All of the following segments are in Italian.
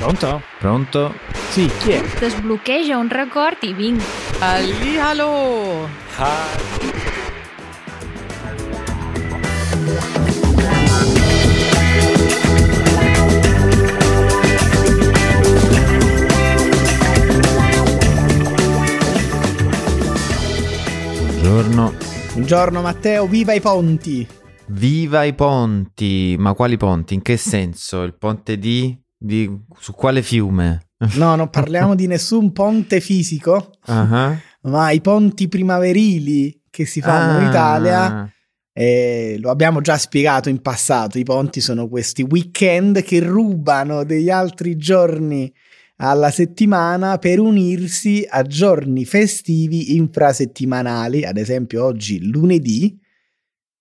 Pronto? Pronto? Sì, chi è? Desbloqueja un record i vinc. Hallihallo! Buongiorno. Buongiorno Matteo, viva i ponti! Viva i ponti! Ma quali ponti? In che senso? Il ponte di... di... su quale fiume? No, non parliamo di nessun ponte fisico, Ah. ma i ponti primaverili che si fanno in Ah. Italia. eh, lo abbiamo già spiegato in passato, i ponti sono questi weekend che rubano degli altri giorni alla settimana per unirsi a giorni festivi infrasettimanali, ad esempio oggi lunedì,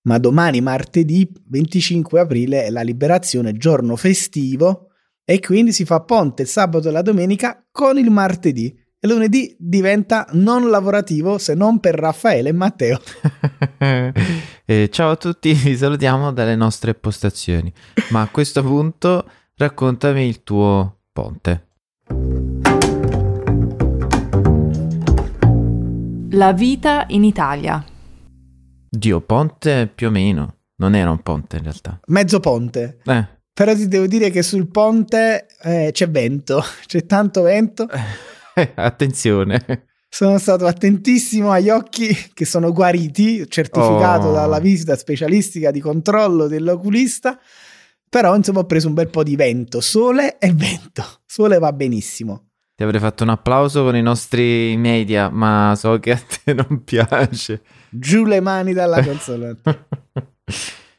ma domani martedì 25 aprile è la liberazione, giorno festivo, e quindi si fa ponte il sabato e la domenica con il martedì. E lunedì diventa non lavorativo se non per Raffaele e Matteo. Eh, ciao a tutti, vi salutiamo dalle nostre postazioni. Ma a questo punto raccontami il tuo ponte. La vita in Italia. Dio, ponte più o meno. Non era un ponte in realtà. Mezzo ponte. Eh, Però ti devo dire che sul ponte eh, c'è vento, c'è tanto vento. attenzione. Sono stato attentissimo agli occhi che sono guariti, certificato Oh. dalla visita specialistica di controllo dell'oculista. Però insomma ho preso un bel po' di vento, sole e vento. Sole va benissimo. Ti avrei fatto un applauso con i nostri media, ma so che a te non piace. Giù le mani dalla console.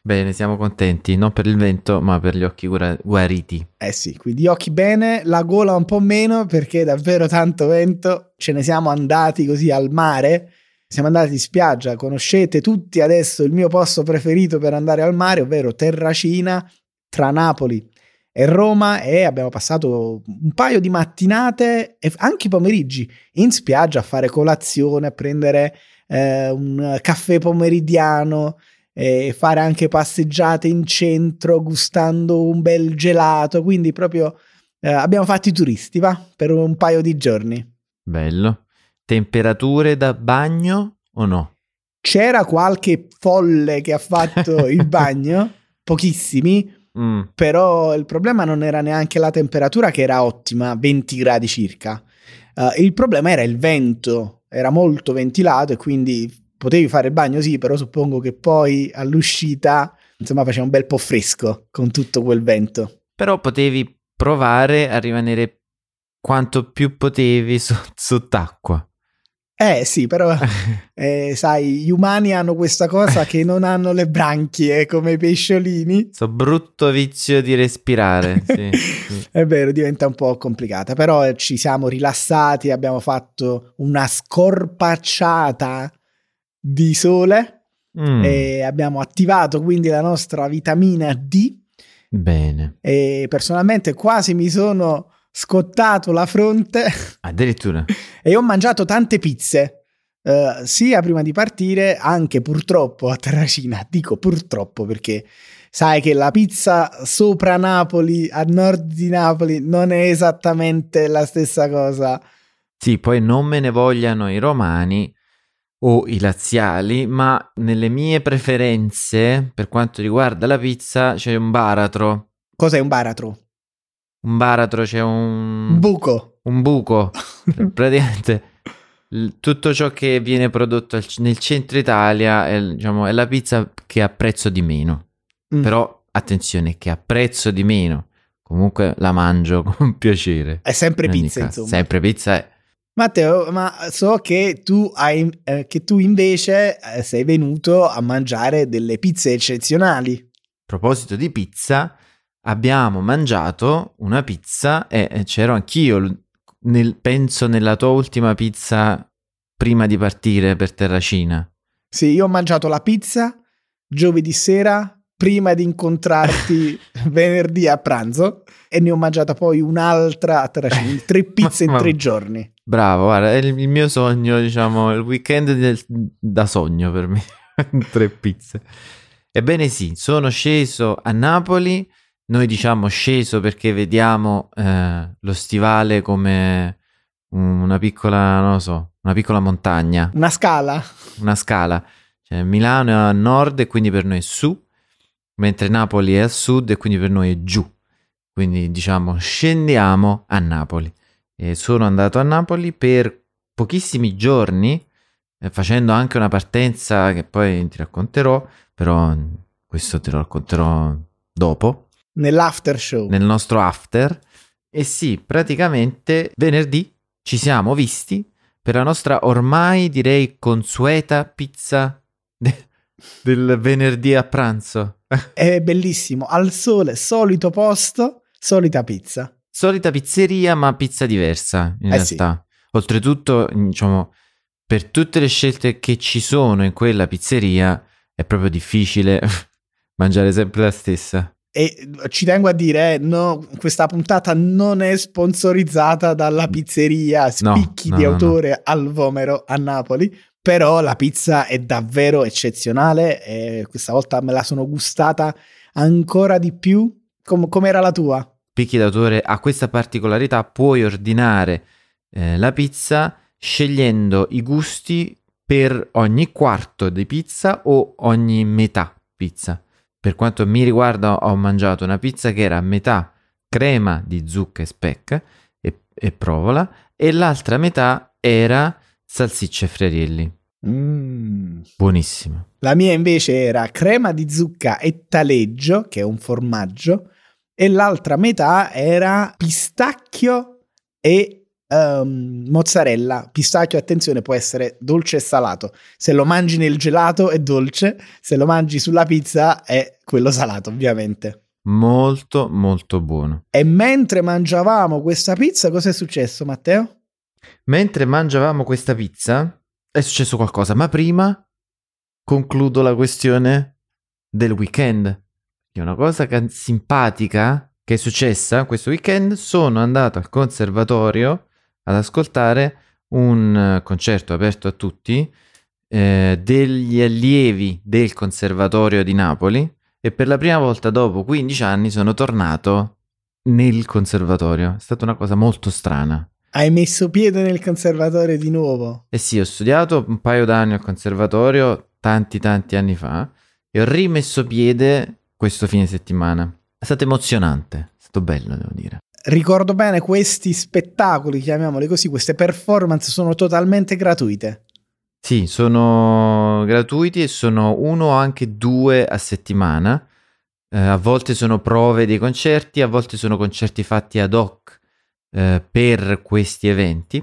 Bene, siamo contenti, non per il vento, ma per gli occhi gura- guariti. Eh sì, quindi occhi bene, la gola un po' meno perché davvero tanto vento. Ce ne siamo andati così al mare. Siamo andati in spiaggia, conoscete tutti adesso il mio posto preferito per andare al mare, ovvero Terracina tra Napoli e Roma e abbiamo passato un paio di mattinate e anche pomeriggi in spiaggia a fare colazione, a prendere eh, un caffè pomeridiano e fare anche passeggiate in centro gustando un bel gelato. Quindi proprio eh, abbiamo fatto i turisti, va? Per un paio di giorni. Bello. Temperature da bagno o no? C'era qualche folle che ha fatto il bagno, pochissimi, Mm, però il problema non era neanche la temperatura che era ottima, 20 gradi circa. Eh, il problema era il vento, era molto ventilato e quindi potevi fare il bagno sì, però suppongo che poi all'uscita insomma faceva un bel po' fresco con tutto quel vento. Però potevi provare a rimanere quanto più potevi so- sott'acqua. Eh sì, però eh, sai, gli umani hanno questa cosa che non hanno le branchie come i pesciolini. Sto brutto vizio di respirare. sì, sì. È vero, diventa un po' complicata, però ci siamo rilassati, abbiamo fatto una scorpacciata di sole Mm, e abbiamo attivato quindi la nostra vitamina D Bene. e personalmente quasi mi sono scottato la fronte Addirittura. e ho mangiato tante pizze. eh, sia prima di partire, anche purtroppo a Terracina. Dico purtroppo perché sai che la pizza sopra Napoli, a nord di Napoli, non è esattamente la stessa cosa. Sì, poi non me ne vogliano i romani o i laziali, ma nelle mie preferenze, per quanto riguarda la pizza, c'è un baratro. Cos'è un baratro? Un baratro c'è un, buco. un buco. Praticamente tutto ciò che viene prodotto nel centro Italia è, diciamo, è la pizza che apprezzo di meno. Mm. Però attenzione, che apprezzo di meno. Comunque la mangio con piacere. È sempre In pizza, insomma. Sempre pizza è... Matteo, ma so che tu, hai, eh, che tu invece eh, sei venuto a mangiare delle pizze eccezionali. A proposito di pizza, abbiamo mangiato una pizza e e c'ero anch'io, nel- penso nella tua ultima pizza prima di partire per Terracina. Sì, io ho mangiato la pizza giovedì sera prima di incontrarti venerdì a pranzo e ne ho mangiata poi un'altra a Terracini, tre pizze in tre giorni. Bravo, guarda, è il, il mio sogno, diciamo, il weekend del- da sogno per me. Tre pizze. Ebbene sì, sono sceso a Napoli Noi diciamo sceso perché vediamo eh, lo stivale come una piccola, non lo so, una piccola montagna, Una scala? una scala. Cioè, Milano è a nord e quindi per noi è su, mentre Napoli è a sud e quindi per noi è giù. Quindi diciamo scendiamo a Napoli. E sono andato a Napoli per pochissimi giorni, eh, facendo anche una partenza che poi ti racconterò, però questo te lo racconterò dopo, Nell'after show. nel nostro after. E sì, praticamente venerdì ci siamo visti per la nostra ormai direi consueta pizza de- del venerdì a pranzo. È bellissimo. Al sole, solito posto, solita pizza. Solita pizzeria, ma pizza diversa in Eh sì. realtà. Oltretutto, diciamo, per tutte le scelte che ci sono in quella pizzeria è proprio difficile mangiare sempre la stessa. E ci tengo a dire, eh, no, questa puntata non è sponsorizzata dalla pizzeria No, Spicchi no, di no, no. autore al Vomero a Napoli. Però la pizza è davvero eccezionale e questa volta me la sono gustata ancora di più. Com- com'era la tua? Picchi d'autore ha questa particolarità, puoi ordinare eh, la pizza scegliendo i gusti per ogni quarto di pizza o ogni metà pizza. Per quanto mi riguarda ho mangiato una pizza che era metà crema di zucca e speck e, e provola e l'altra metà era salsicce e friarielli. Mm. Buonissimo. La mia invece era crema di zucca e taleggio, che è un formaggio, e l'altra metà era pistacchio e ehm, mozzarella. Pistacchio, attenzione, può essere dolce e salato. Se lo mangi nel gelato è dolce, se lo mangi sulla pizza è quello salato, ovviamente. Molto molto buono. E mentre mangiavamo questa pizza, cosa è successo, Matteo? Mentre mangiavamo questa pizza è successo qualcosa, ma prima concludo la questione del weekend. Che una cosa ca- simpatica che è successa questo weekend, sono andato al conservatorio ad ascoltare un concerto aperto a tutti eh, degli allievi del conservatorio di Napoli e per la prima volta dopo 15 anni sono tornato nel conservatorio. È stata una cosa molto strana. Hai messo piede nel conservatorio di nuovo? Eh sì, ho studiato un paio d'anni al conservatorio, tanti tanti anni fa, e ho rimesso piede questo fine settimana. È stato emozionante, è stato bello, devo dire. Ricordo bene, questi spettacoli, chiamiamoli così, queste performance sono totalmente gratuite. Sì, sono gratuiti e sono uno o anche due a settimana. Eh, a volte sono prove dei concerti, a volte sono concerti fatti ad hoc eh, per questi eventi.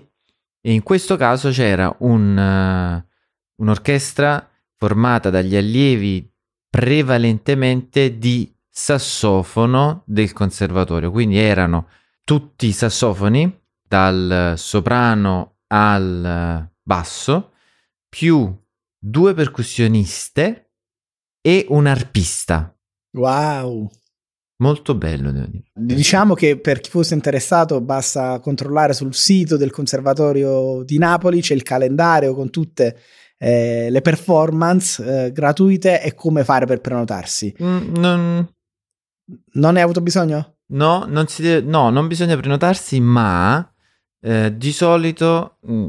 E in questo caso c'era un, eh, un'orchestra formata dagli allievi prevalentemente di sassofono del conservatorio, quindi erano tutti sassofoni, dal soprano al basso, più due percussioniste e un arpista. Wow! Molto bello. Diciamo che per chi fosse interessato basta controllare sul sito del Conservatorio di Napoli, c'è il calendario con tutte eh, le performance eh, gratuite e come fare per prenotarsi. Mm, non, Non ne hai avuto bisogno? no, non si deve- no, non bisogna prenotarsi, ma eh, di solito mm,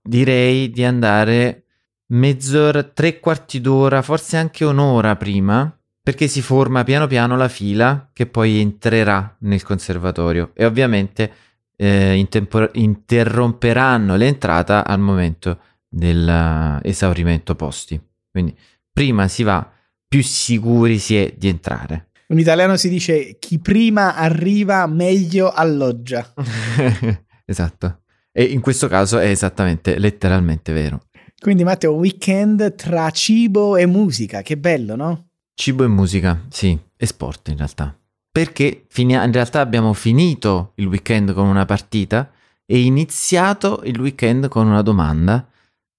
direi di andare mezz'ora, tre quarti d'ora, forse anche un'ora prima, perché si forma piano piano la fila che poi entrerà nel conservatorio e ovviamente eh, intempor- interromperanno l'entrata al momento dell'esaurimento posti. Quindi prima si va, più sicuri si è di entrare. In italiano si dice chi prima arriva meglio alloggia. esatto. E in questo caso è esattamente, letteralmente vero. Quindi Matteo, weekend tra cibo e musica, che bello, no? Cibo e musica, sì, e sport in realtà. Perché in realtà abbiamo finito il weekend con una partita e iniziato il weekend con una domanda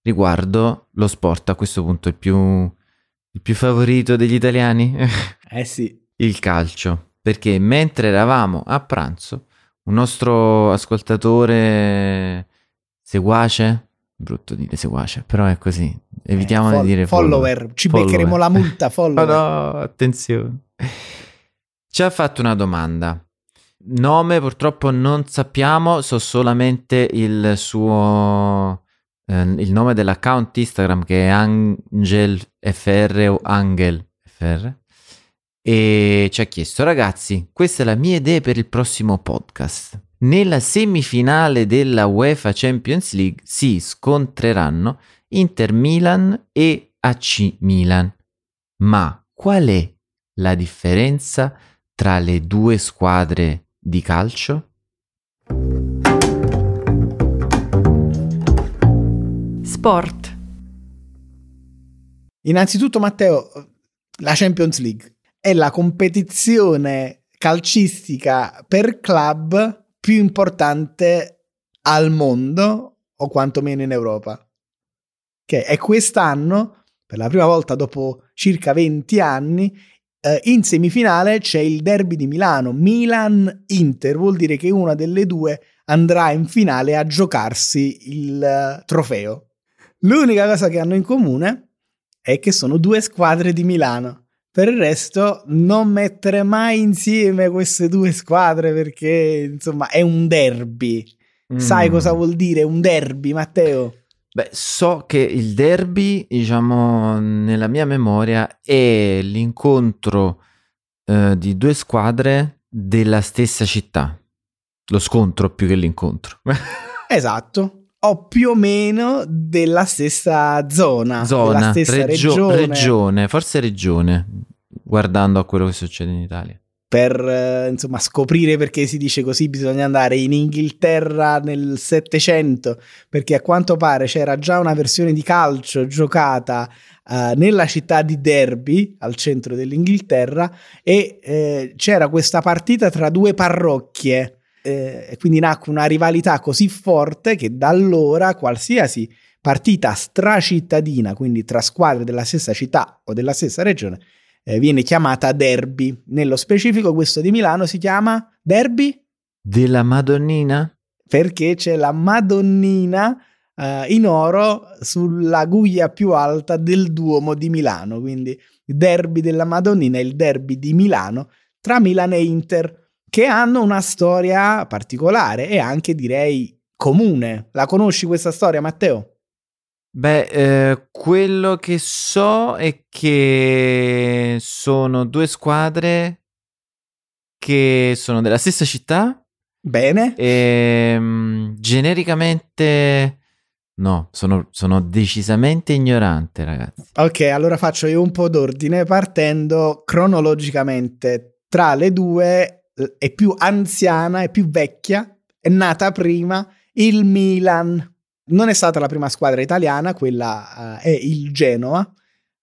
riguardo lo sport, a questo punto il più, il più favorito degli italiani, Eh sì. il calcio. Perché mentre eravamo a pranzo, un nostro ascoltatore seguace, brutto dire seguace, però è così, evitiamo Eh, fol- di dire follower. Ci Follower. beccheremo la multa, follower. no, attenzione. ci ha fatto una domanda. Nome purtroppo non sappiamo, so solamente il suo eh, il nome dell'account Instagram che è Angel FR o Angel FR e ci ha chiesto ragazzi, questa è la mia idea per il prossimo podcast. Nella semifinale della UEFA Champions League si scontreranno Inter Milan e AC Milan. Ma qual è la differenza tra le due squadre di calcio? Sport. Innanzitutto, Matteo, la Champions League è la competizione calcistica per club più importante al mondo o quantomeno in Europa. Che è quest'anno, per la prima volta dopo circa 20 anni, eh, in semifinale c'è il derby di Milano, Milan-Inter, vuol dire che una delle due andrà in finale a giocarsi il uh, trofeo. L'unica cosa che hanno in comune è che sono due squadre di Milano. Per il resto, non mettere mai insieme queste due squadre perché, insomma, è un derby. Mm. Sai cosa vuol dire un derby, Matteo? Beh, so che il derby, diciamo, nella mia memoria è l'incontro eh, di due squadre della stessa città. Lo scontro più che l'incontro. esatto. O più o meno della stessa zona. Zona, della stessa regio- regione. regione, forse regione, guardando a quello che succede in Italia. Per eh, insomma scoprire perché si dice così bisogna andare in Inghilterra nel Settecento, perché a quanto pare c'era già una versione di calcio giocata uh, nella città di Derby, al centro dell'Inghilterra, e eh, c'era questa partita tra due parrocchie eh, e quindi nacque una rivalità così forte che da allora qualsiasi partita stracittadina, quindi tra squadre della stessa città o della stessa regione, eh, viene chiamata derby. Nello specifico questo di Milano si chiama derby della Madonnina? Perché c'è la Madonnina eh, in oro sulla guglia più alta del Duomo di Milano, quindi il derby della Madonnina è il derby di Milano tra Milan e Inter che hanno una storia particolare e anche direi comune. La conosci questa storia, Matteo? Beh, eh, quello che so è che sono due squadre che sono della stessa città. Bene. E um, genericamente no, sono, sono, decisamente ignorante, ragazzi. Ok, allora faccio io un po' d'ordine partendo cronologicamente. Tra le due è più anziana, è più vecchia, è nata prima il Milan. Non è stata la prima squadra italiana, quella uh, è il Genoa,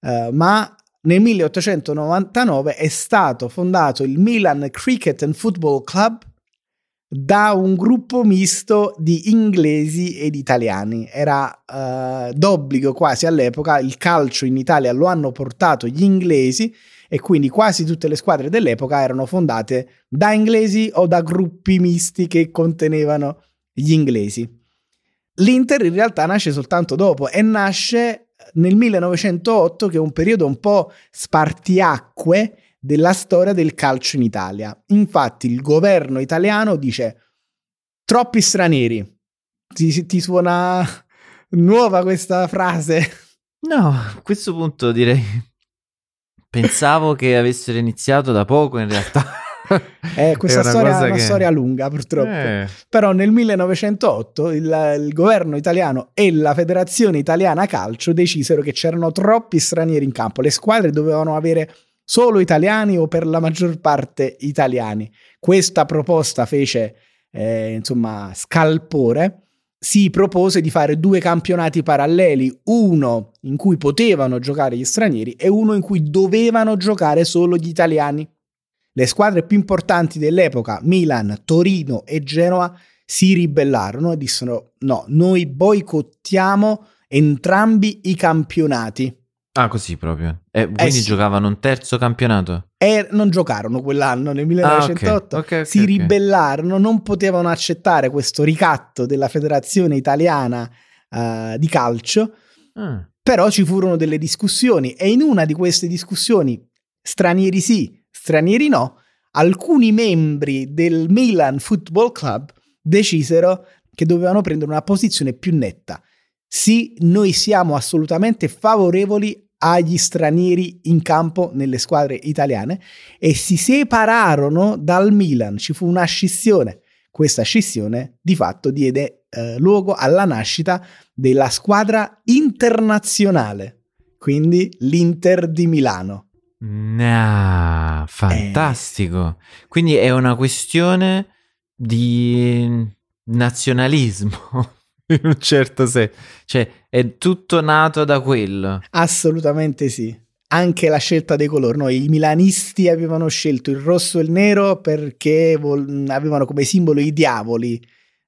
uh, ma nel 1899 è stato fondato il Milan Cricket and Football Club da un gruppo misto di inglesi ed italiani. Era uh, d'obbligo quasi all'epoca, il calcio in Italia lo hanno portato gli inglesi e quindi quasi tutte le squadre dell'epoca erano fondate da inglesi o da gruppi misti che contenevano gli inglesi. L'Inter in realtà nasce soltanto dopo e nasce nel 1908 che è un periodo un po' spartiacque della storia del calcio in Italia. Infatti il governo italiano dice troppi stranieri. Ti, ti suona nuova questa frase? No, a questo punto direi Pensavo che avessero iniziato da poco in realtà. Eh, questa è una storia è una che... storia lunga purtroppo. Eh. Però nel 1908 il, il, governo italiano e la Federazione Italiana Calcio decisero che c'erano troppi stranieri in campo. Le squadre dovevano avere solo italiani o per la maggior parte italiani. Questa proposta fece eh, insomma scalpore si propose di fare due campionati paralleli, uno in cui potevano giocare gli stranieri e uno in cui dovevano giocare solo gli italiani. Le squadre più importanti dell'epoca, Milan, Torino e Genoa, si ribellarono e dissero no, noi boicottiamo entrambi i campionati. Ah, così proprio. E quindi eh sì. giocavano un terzo campionato? E non giocarono quell'anno, nel 1908. Ah, okay. Okay, okay, si ribellarono, non potevano accettare questo ricatto della federazione italiana uh, di calcio. Ah. Però ci furono delle discussioni e in una di queste discussioni, stranieri sì, stranieri no, alcuni membri del Milan Football Club decisero che dovevano prendere una posizione più netta. Sì, noi siamo assolutamente favorevoli agli stranieri in campo nelle squadre italiane e si separarono dal Milan, ci fu una scissione. Questa scissione di fatto diede eh, luogo alla nascita della squadra internazionale, quindi l'Inter di Milano. Nah, fantastico. Eh. Quindi è una questione di nazionalismo. in un certo senso. Cioè, è tutto nato da quello. Assolutamente sì. Anche la scelta dei colori. No, I milanisti avevano scelto il rosso e il nero perché vol- avevano come simbolo i diavoli,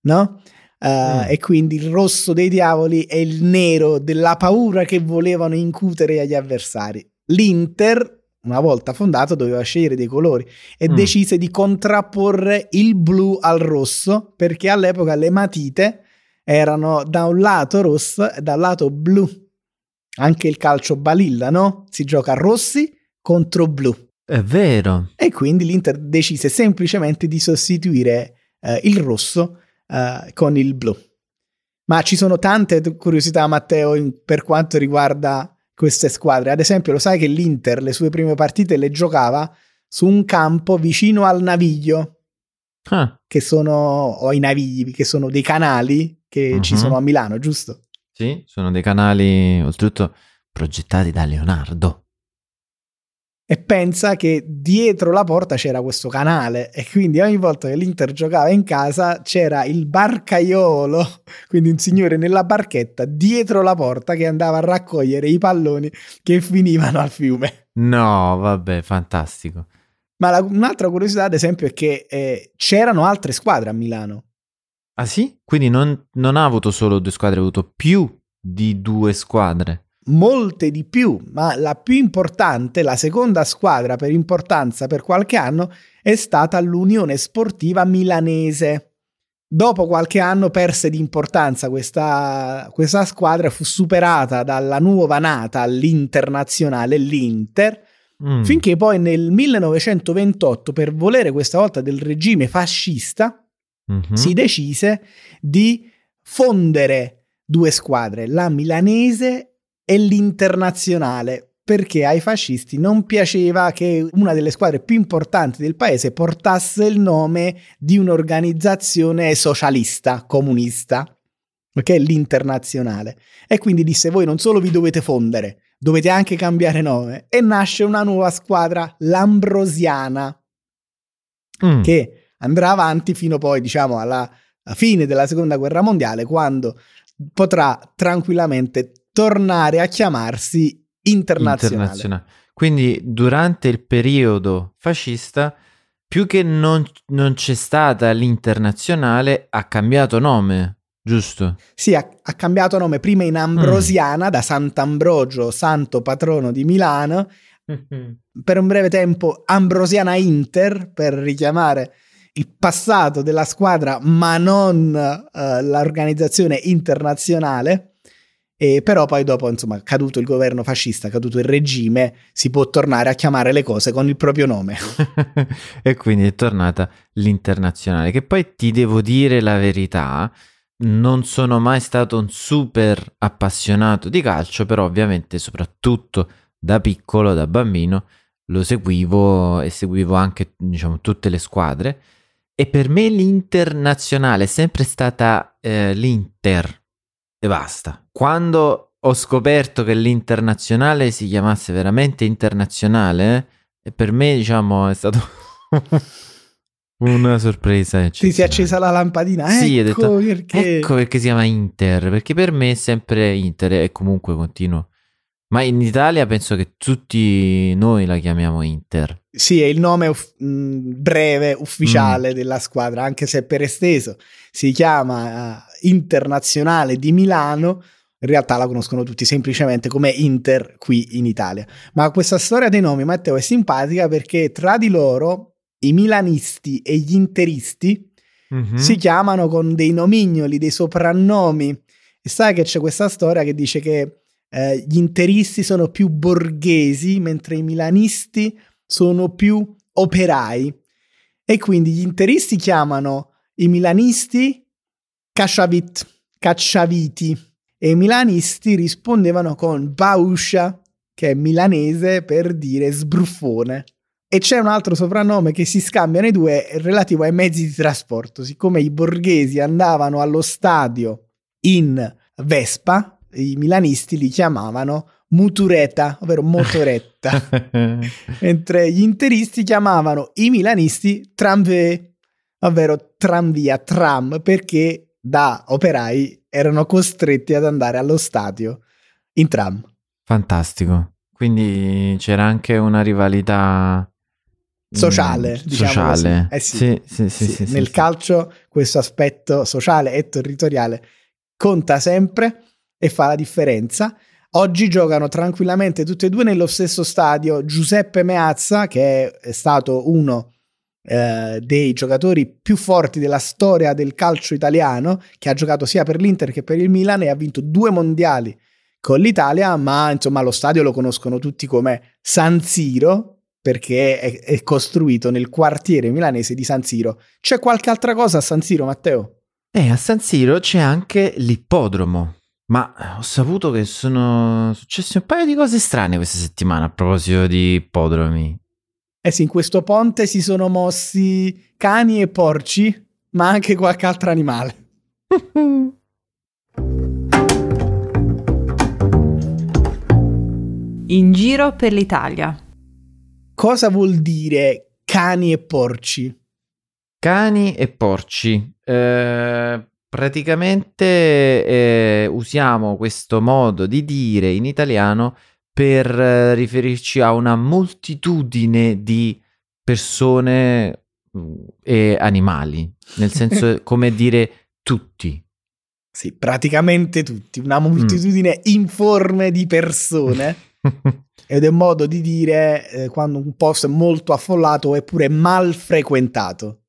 no? Uh, mm. E quindi il rosso dei diavoli e il nero della paura che volevano incutere agli avversari. L'Inter, una volta fondato, doveva scegliere dei colori e mm. decise di contrapporre il blu al rosso perché all'epoca le matite erano da un lato rosso e dal lato blu. Anche il calcio balilla, no? Si gioca rossi contro blu. È vero. E quindi l'Inter decise semplicemente di sostituire eh, il rosso eh, con il blu. Ma ci sono tante curiosità, Matteo, in, per quanto riguarda queste squadre. Ad esempio, lo sai che l'Inter le sue prime partite le giocava su un campo vicino al Naviglio, ah. che sono, o i Navigli, che sono dei canali che uh-huh. ci sono a Milano, giusto? Sì, sono dei canali oltretutto progettati da Leonardo. E pensa che dietro la porta c'era questo canale e quindi ogni volta che l'Inter giocava in casa c'era il barcaiolo, quindi un signore nella barchetta dietro la porta che andava a raccogliere i palloni che finivano al fiume. No, vabbè, fantastico. Ma la, un'altra curiosità, ad esempio, è che eh, c'erano altre squadre a Milano. Ah sì? Quindi non, non ha avuto solo due squadre, ha avuto più di due squadre. Molte di più, ma la più importante, la seconda squadra per importanza per qualche anno, è stata l'Unione Sportiva Milanese. Dopo qualche anno perse di importanza questa, questa squadra, fu superata dalla nuova nata, l'internazionale, l'Inter, mm. finché poi nel 1928, per volere questa volta del regime fascista, mm-hmm. si decise di fondere due squadre, la milanese e l'internazionale, perché ai fascisti non piaceva che una delle squadre più importanti del paese portasse il nome di un'organizzazione socialista, comunista, che è l'internazionale. E quindi disse voi non solo vi dovete fondere, dovete anche cambiare nome. E nasce una nuova squadra, l'Ambrosiana, mm. che andrà avanti fino poi, diciamo, alla fine della seconda guerra mondiale, quando potrà tranquillamente tornare a chiamarsi internazionale. internazionale. Quindi durante il periodo fascista, più che non, non c'è stata l'internazionale, ha cambiato nome, giusto? Sì, ha, ha cambiato nome prima in Ambrosiana, mm. da Sant'Ambrogio, santo patrono di Milano, per un breve tempo Ambrosiana Inter, per richiamare il passato della squadra, ma non uh, l'organizzazione internazionale. E però poi dopo, insomma, caduto il governo fascista, caduto il regime, si può tornare a chiamare le cose con il proprio nome. e quindi è tornata l'internazionale, che poi ti devo dire la verità, non sono mai stato un super appassionato di calcio, però ovviamente soprattutto da piccolo, da bambino, lo seguivo e seguivo anche, diciamo, tutte le squadre e per me l'internazionale è sempre stata eh, l'Inter e basta. Quando ho scoperto che l'internazionale si chiamasse veramente internazionale, e per me, diciamo, è stato una sorpresa. Ti si è accesa la lampadina. Sì, ecco, detto, perché... ecco perché si chiama Inter, perché per me è sempre Inter e comunque continuo ma in Italia penso che tutti noi la chiamiamo Inter. Sì, è il nome uff- breve, ufficiale mm. della squadra, anche se per esteso si chiama uh, Internazionale di Milano. In realtà la conoscono tutti semplicemente come Inter qui in Italia. Ma questa storia dei nomi, Matteo, è simpatica perché tra di loro i milanisti e gli interisti mm-hmm. si chiamano con dei nomignoli, dei soprannomi. E sai che c'è questa storia che dice che eh, gli interisti sono più borghesi, mentre i milanisti sono più operai. E quindi gli interisti chiamano i milanisti Cacciavit, Cacciaviti e i milanisti rispondevano con Bauscia, che è milanese per dire sbruffone. E c'è un altro soprannome che si scambiano i due relativo ai mezzi di trasporto. Siccome i borghesi andavano allo stadio in Vespa, i milanisti li chiamavano Mutureta, ovvero motoretta, mentre gli interisti chiamavano i milanisti Tramvé, ovvero tranvia, tram, perché da operai erano costretti ad andare allo stadio in tram. Fantastico. Quindi c'era anche una rivalità sociale, mm, diciamo sociale. Eh sì, Sì, sì, Nel calcio questo aspetto sociale e territoriale conta sempre e fa la differenza. Oggi giocano tranquillamente tutti e due nello stesso stadio. Giuseppe Meazza, che è stato uno eh, dei giocatori più forti della storia del calcio italiano, che ha giocato sia per l'Inter che per il Milan e ha vinto due mondiali con l'Italia, ma insomma lo stadio lo conoscono tutti come San Siro perché è, è costruito nel quartiere milanese di San Siro. C'è qualche altra cosa a San Siro, Matteo? E a San Siro c'è anche l'ippodromo. Ma ho saputo che sono successe un paio di cose strane questa settimana a proposito di ippodromi. Eh sì, in questo ponte si sono mossi cani e porci, ma anche qualche altro animale. In giro per l'Italia. Cosa vuol dire cani e porci? Cani e porci. Eh, praticamente eh, usiamo questo modo di dire in italiano per eh, riferirci a una moltitudine di persone mm, e animali, nel senso come dire tutti. Sì, praticamente tutti, una moltitudine informe di persone. Ed è un modo di dire eh, quando un posto è molto affollato eppure mal frequentato,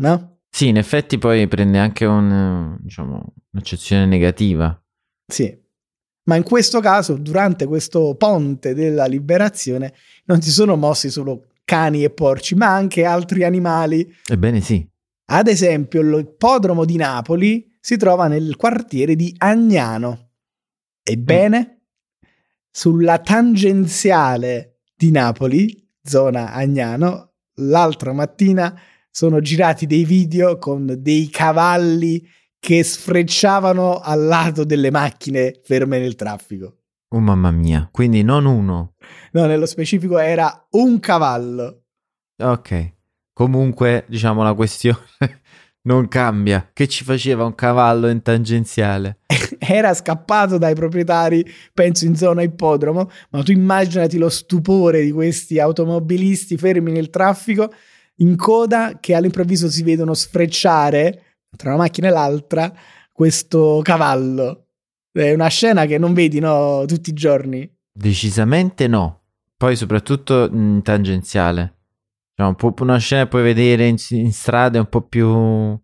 no? Sì, in effetti poi prende anche un, diciamo, un'accezione negativa. Sì. Ma in questo caso, durante questo ponte della liberazione, non si sono mossi solo cani e porci, ma anche altri animali. Ebbene sì. Ad esempio, l'ippodromo di Napoli si trova nel quartiere di Agnano. Ebbene, sulla tangenziale di Napoli, zona Agnano, l'altra mattina sono girati dei video con dei cavalli che sfrecciavano al lato delle macchine ferme nel traffico. Oh mamma mia, quindi non uno. No, nello specifico era un cavallo. Ok. Comunque, diciamo, la questione non cambia. Che ci faceva un cavallo in tangenziale? Era scappato dai proprietari, penso in zona ippodromo, ma tu immaginati lo stupore di questi automobilisti fermi nel traffico in coda che all'improvviso si vedono sfrecciare tra una macchina e l'altra questo cavallo. È una scena che non vedi no, tutti i giorni. Decisamente no. Poi soprattutto in tangenziale. Cioè, un una scena che puoi vedere in, in strade un po' più...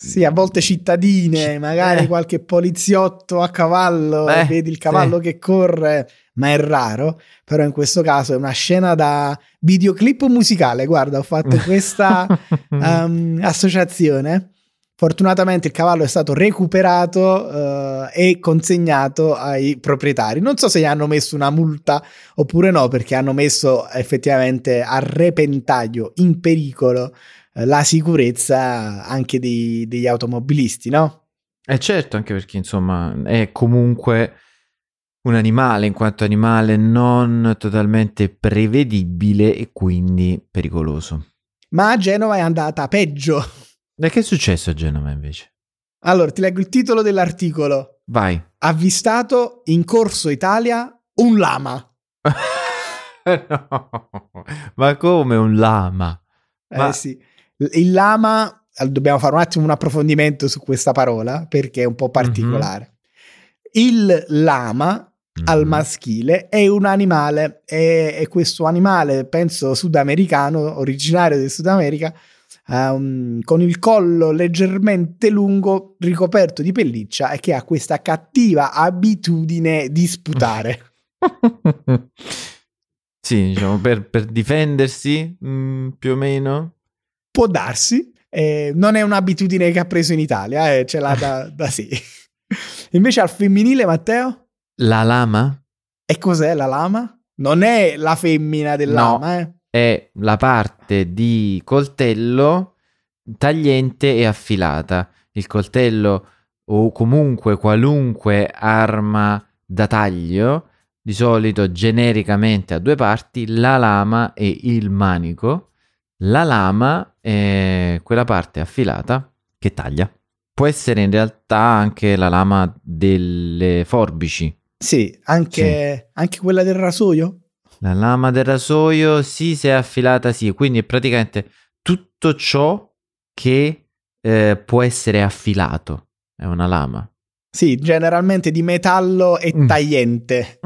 Sì, a volte cittadine, Ci- magari eh. qualche poliziotto a cavallo, Beh, vedi il cavallo sì. che corre, ma è raro. Però in questo caso è una scena da videoclip musicale. Guarda, ho fatto questa um, associazione. Fortunatamente il cavallo è stato recuperato eh, e consegnato ai proprietari. Non so se gli hanno messo una multa oppure no, perché hanno messo effettivamente a repentaglio, in pericolo, la sicurezza anche dei- degli automobilisti, no? Eh certo, anche perché insomma è comunque un animale, in quanto animale non totalmente prevedibile e quindi pericoloso. Ma a Genova è andata peggio. E che è successo a Genova invece? Allora, ti leggo il titolo dell'articolo. Vai. Avvistato in Corso Italia un lama. No, ma come un lama? Eh Ma- sì. Il lama, dobbiamo fare un attimo un approfondimento su questa parola perché è un po' particolare. Il lama al Mhm. maschile è un animale, è, è questo animale, penso sudamericano, originario del Sud America, ehm, con il collo leggermente lungo, ricoperto di pelliccia e che ha questa cattiva abitudine di sputare. sì, diciamo per, per difendersi, mm, più o meno. Può darsi, eh, non è un'abitudine che ha preso in Italia, eh, ce l'ha da, da sì. Invece al femminile, Matteo? La lama E cos'è la lama? Non è la femmina del No. lama, eh? è la parte di coltello tagliente e affilata. Il coltello o comunque qualunque arma da taglio, di solito genericamente a due parti, la lama e il manico. La lama è quella parte affilata che taglia. Può essere in realtà anche la lama delle forbici. Sì, anche, anche quella del rasoio? La lama del rasoio, sì, se è affilata, sì. Quindi è praticamente tutto ciò che eh, può essere affilato. È una lama. Sì, generalmente di metallo e Mm. tagliente.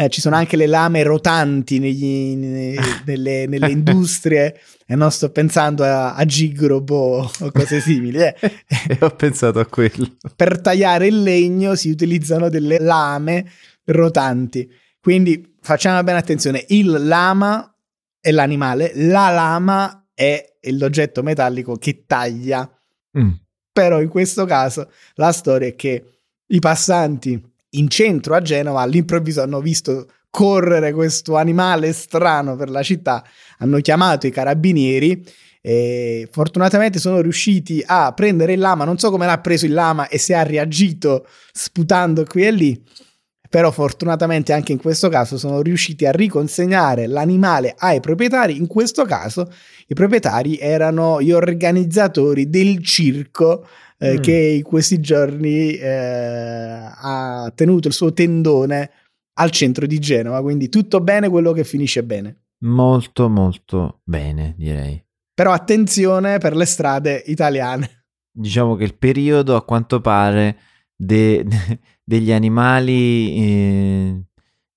Eh, ci sono anche le lame rotanti negli- ne- nelle, nelle industrie e non sto pensando a, a gigrobo o cose simili. eh. e ho pensato a quello. Per tagliare il legno si utilizzano delle lame rotanti. Quindi facciamo bene attenzione, il lama è l'animale, la lama è l'oggetto metallico che taglia. Mm. Però in questo caso la storia è che i passanti in centro a Genova all'improvviso hanno visto correre questo animale strano per la città, hanno chiamato i carabinieri e fortunatamente sono riusciti a prendere il lama, non so come l'ha preso il lama e se ha reagito sputando qui e lì, però fortunatamente anche in questo caso sono riusciti a riconsegnare l'animale ai proprietari, in questo caso i proprietari erano gli organizzatori del circo eh, Mm. che in questi giorni eh, ha tenuto il suo tendone al centro di Genova, quindi tutto bene quello che finisce bene. Molto, molto bene, direi. Però attenzione per le strade italiane. Diciamo che il periodo, a quanto pare, de- degli animali eh,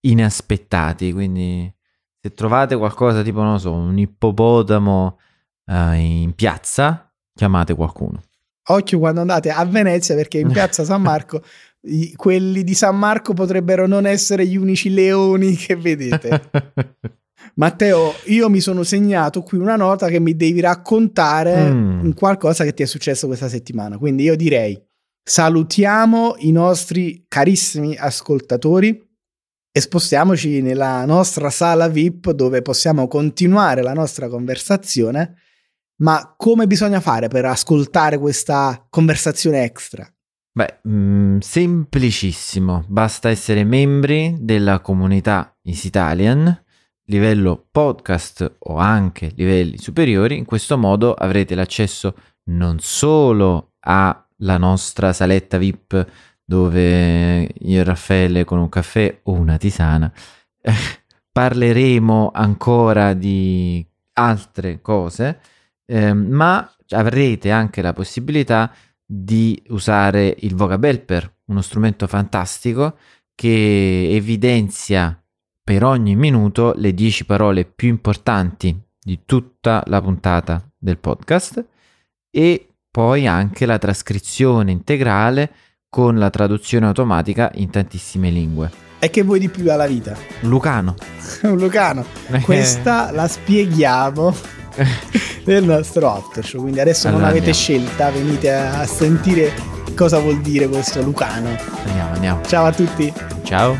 inaspettati. Quindi, se trovate qualcosa tipo, non so, un ippopotamo eh, in piazza, chiamate qualcuno. Occhio quando andate a Venezia perché in piazza San Marco i- quelli di San Marco potrebbero non essere gli unici leoni che vedete. Matteo, io mi sono segnato qui una nota che mi devi raccontare Mm. un qualcosa che ti è successo questa settimana. Quindi io direi salutiamo i nostri carissimi ascoltatori e spostiamoci nella nostra sala VIP dove possiamo continuare la nostra conversazione. Ma come bisogna fare per ascoltare questa conversazione extra? Beh, mm, semplicissimo, basta essere membri della comunità Easy Italian, livello podcast o anche livelli superiori, in questo modo avrete l'accesso non solo alla nostra saletta VIP dove io e Raffaele con un caffè o una tisana eh, parleremo ancora di altre cose, eh, ma avrete anche la possibilità di usare il Vocabelper, uno strumento fantastico che evidenzia per ogni minuto le 10 parole più importanti di tutta la puntata del podcast e poi anche la trascrizione integrale con la traduzione automatica in tantissime lingue. E che vuoi di più dalla vita? Lucano. Un Lucano, questa la spieghiamo del nostro after show. Quindi adesso allora, non avete andiamo. scelta, venite a sentire cosa vuol dire questo Lucano. Andiamo, andiamo. Ciao a tutti. Ciao.